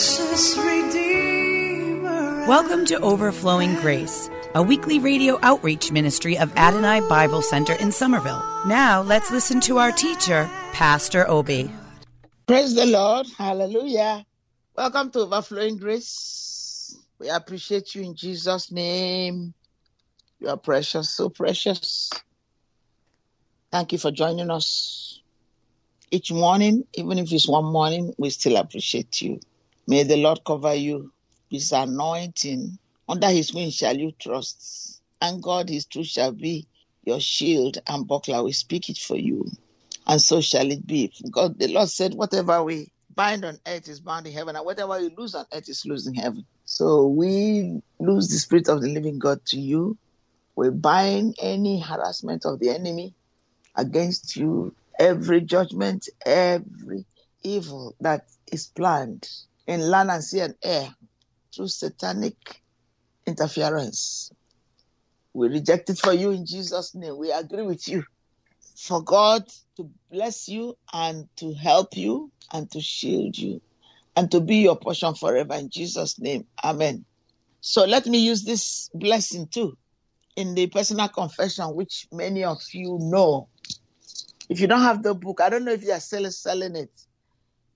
precious Redeemer. Welcome to Overflowing Grace, a weekly radio outreach ministry of Adonai Bible Center in Somerville. Now let's listen to our teacher, Pastor Obi. Praise the Lord. Hallelujah. Welcome to Overflowing Grace. We appreciate you in Jesus' name. You are precious, so precious. Thank you for joining us each morning. Even if it's one morning, we still appreciate you. May the Lord cover you with his anointing. Under his wings shall you trust. And God, his truth shall be your shield and buckler. We speak it for you. And so shall it be. God, the Lord said, whatever we bind on earth is bound in heaven, and whatever we lose on earth is loose in heaven. So we lose the spirit of the living God to you. We bind any harassment of the enemy against you, every judgment, every evil that is planned in land and sea and air through satanic interference. We reject it for you in Jesus' name. We agree with you for God to bless you and to help you and to shield you and to be your portion forever in Jesus' name. Amen. So let me use this blessing too in the personal confession, which many of you know. If you don't have the book, I don't know if you are selling selling it.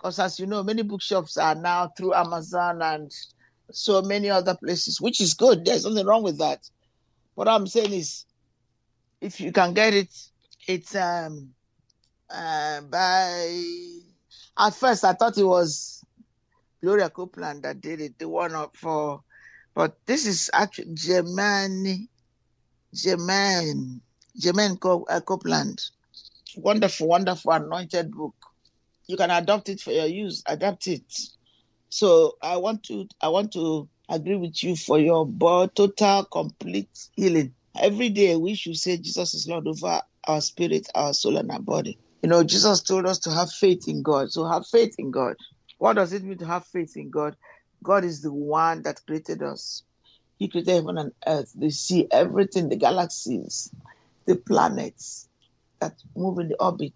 Because as you know, many bookshops are now through Amazon and so many other places, which is good. There's nothing wrong with that. What I'm saying is if you can get it, it's um uh, by at first I thought it was Gloria Copeland that did it, the one up for but this is actually Germany Germaine Co- uh, Copeland. Wonderful, wonderful anointed book. You can adopt it for your use, adapt it. So I want to I want to agree with you for your total complete healing. Every day we should say Jesus is Lord over our spirit, our soul, and our body. You know, Jesus told us to have faith in God. So have faith in God. What does it mean to have faith in God? God is the one that created us. He created heaven and earth, the sea, everything, the galaxies, the planets that move in the orbit,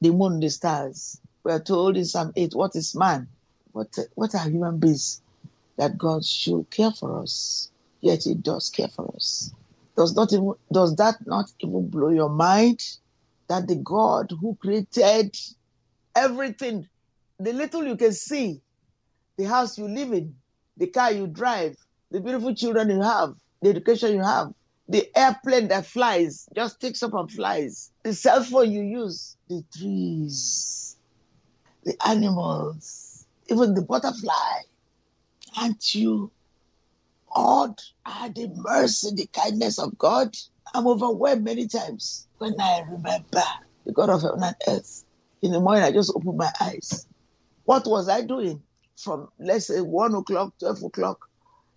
the moon, the stars. We are told in Psalm 8, what is man? What, what are human beings that God should care for us? Yet he does care for us. Does not even does that not even blow your mind that the God who created everything, the little you can see, the house you live in, the car you drive, the beautiful children you have, the education you have, the airplane that flies, just takes up and flies, the cell phone you use, the trees, the animals, even the butterfly. Aren't you awed at the mercy, the kindness of God? I'm overwhelmed many times when I remember the God of heaven and earth. In the morning, I just open my eyes. What was I doing from, let's say, 1 o'clock, 12 o'clock?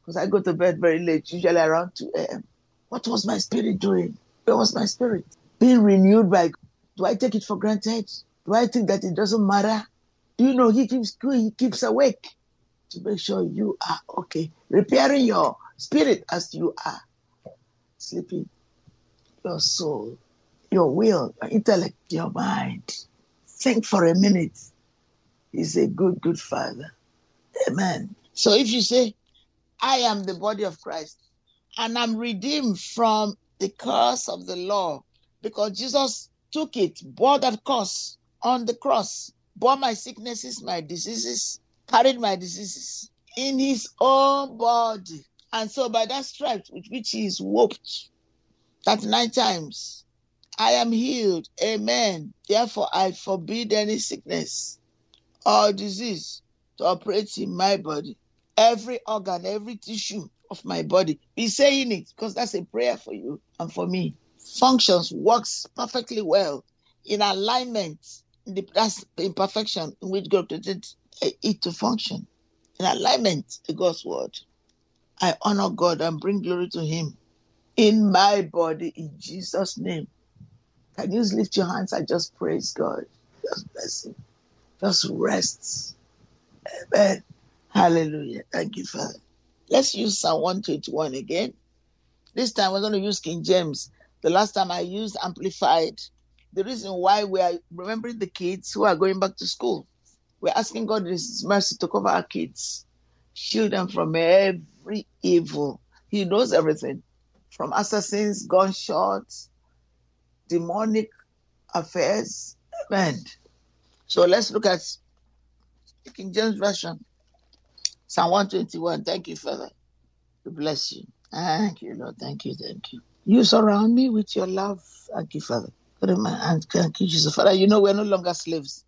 Because I go to bed very late, usually around 2 a.m. What was my spirit doing? Where was my spirit? Being renewed by, do I take it for granted? Do I think that it doesn't matter? You know he keeps, he keeps awake to make sure you are okay, repairing your spirit as you are sleeping, your soul, your will, your intellect, your mind. Think for a minute. He's a good, good father. Amen. So if you say, I am the body of Christ and I'm redeemed from the curse of the law because Jesus took it, bore that curse on the cross, bore my sicknesses, my diseases, carried my diseases in his own body. And so by that stripe with which he is whooped, that nine times, I am healed. Amen. Therefore, I forbid any sickness or disease to operate in my body. every organ, every tissue of my body. Be saying it because that's a prayer for you and for me. Functions, works perfectly well in alignment. The, that's imperfection in which God created it to function in alignment to God's word. I honor God and bring glory to Him in my body in Jesus' name. Can you lift your hands and just praise God? Just bless Him. Just rest. Amen. Hallelujah. Thank you, Father. Let's use Psalm 121 again. This time we're going to use King James. The last time I used Amplified. The reason why we are remembering the kids who are going back to school. We're asking God His mercy to cover our kids, shield them from every evil. He knows everything from assassins, gunshots, demonic affairs. Amen. So let's look at King James Version, Psalm 121. Thank you, Father. We bless you. Thank you, Lord. Thank you. Thank you. You surround me with your love. Thank you, Father. And thank you, Jesus. Father, you know we're no longer slaves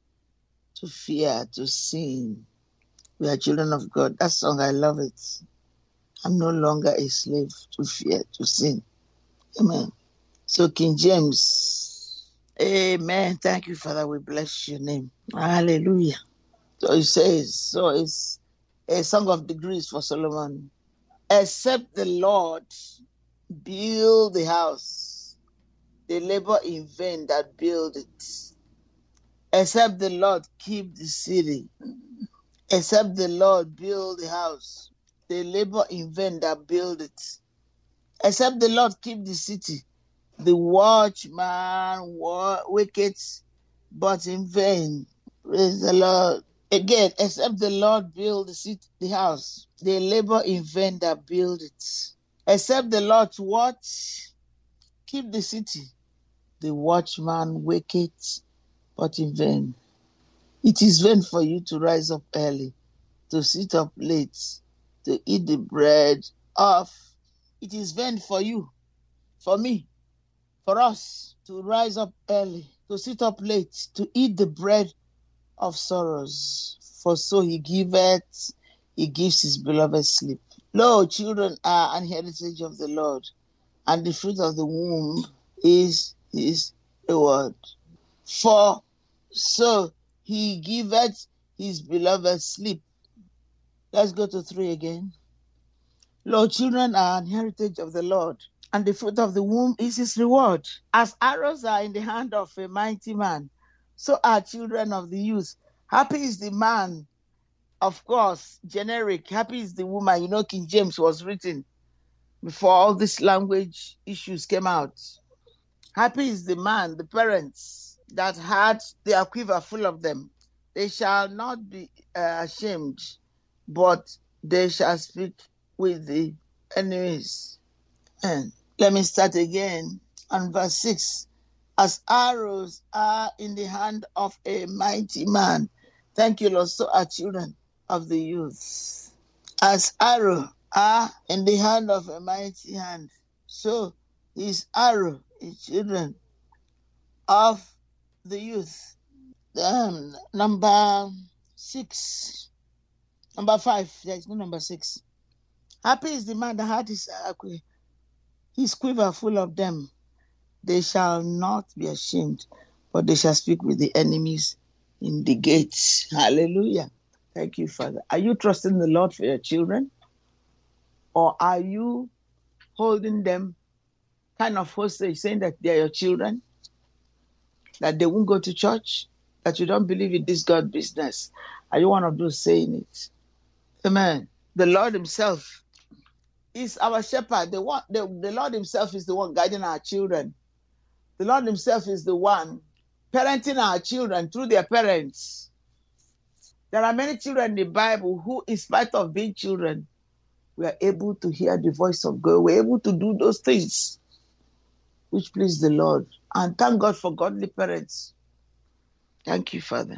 to fear, to sin. We are children of God. That song, I love it. I'm no longer a slave to fear, to sin. Amen. So, King James, Amen. Thank you, Father. We bless your name. Hallelujah. So it says, so it's a song of degrees for Solomon. Except the Lord build the house, they labor in vain that build it. Except the Lord keep the city, except the Lord build the house, they labor in vain that build it. Except the Lord keep the city, the watchman waketh, but in vain. Praise the Lord. Again, except the Lord build the city, the house, they labor in vain that build it. Except the Lord watch, keep the city, the watchman waketh, but in vain. It is vain for you to rise up early, to sit up late, to eat the bread of. It is vain for you, for me, for us to rise up early, to sit up late, to eat the bread of sorrows. For so he giveth, he gives his beloved sleep. Lo, children are an heritage of the Lord, and the fruit of the womb is his reward. For so he giveth his beloved sleep. Let's go to three again. Lord, children are an heritage of the Lord, and the fruit of the womb is his reward. As arrows are in the hand of a mighty man, so are children of the youth. Happy is the man, of course, generic. Happy is the woman. You know, King James was written before all these language issues came out. Happy is the man, the parents that had their quiver full of them. They shall not be uh, ashamed, but they shall speak with the enemies. And let me start again on verse 6. As arrows are in the hand of a mighty man. Thank you, Lord. So are children of the youth. As arrow are in the hand of a mighty hand. So is arrow is children of the youth. Um, number six. Number five. There is no number six. Happy is the man that had his, uh, his quiver full of them. They shall not be ashamed, but they shall speak with the enemies in the gates. Hallelujah. Thank you, Father. Are you trusting the Lord for your children? Or are you holding them kind of hostage, saying that they're your children? That they won't go to church? That you don't believe in this God business? Are you one of those saying it? Amen. The Lord Himself is our shepherd. The, one, the, the Lord Himself is the one guiding our children. The Lord Himself is the one parenting our children through their parents. There are many children in the Bible who, in spite of being children, were able to hear the voice of God, We're able to do those things which please the Lord. And thank God for godly parents. Thank you, Father,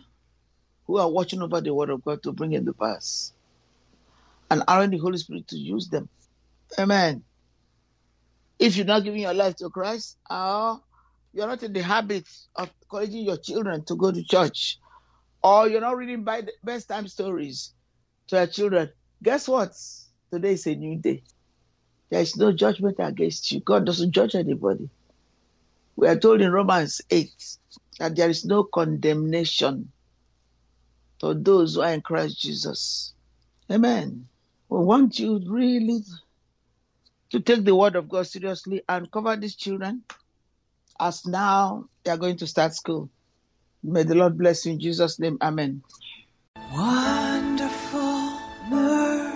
who are watching over the word of God to bring it to pass. And allowing the Holy Spirit to use them. Amen. If you're not giving your life to Christ, or you're not in the habit of encouraging your children to go to church, or you're not reading the best time stories to your children, Guess what? Today is a new day. There is no judgment against you. God doesn't judge anybody. We are told in Romans 8 that there is no condemnation for those who are in Christ Jesus. Amen. We want you really to take the word of God seriously and cover these children as now they are going to start school. May the Lord bless you in Jesus' name. Amen. Wonderful,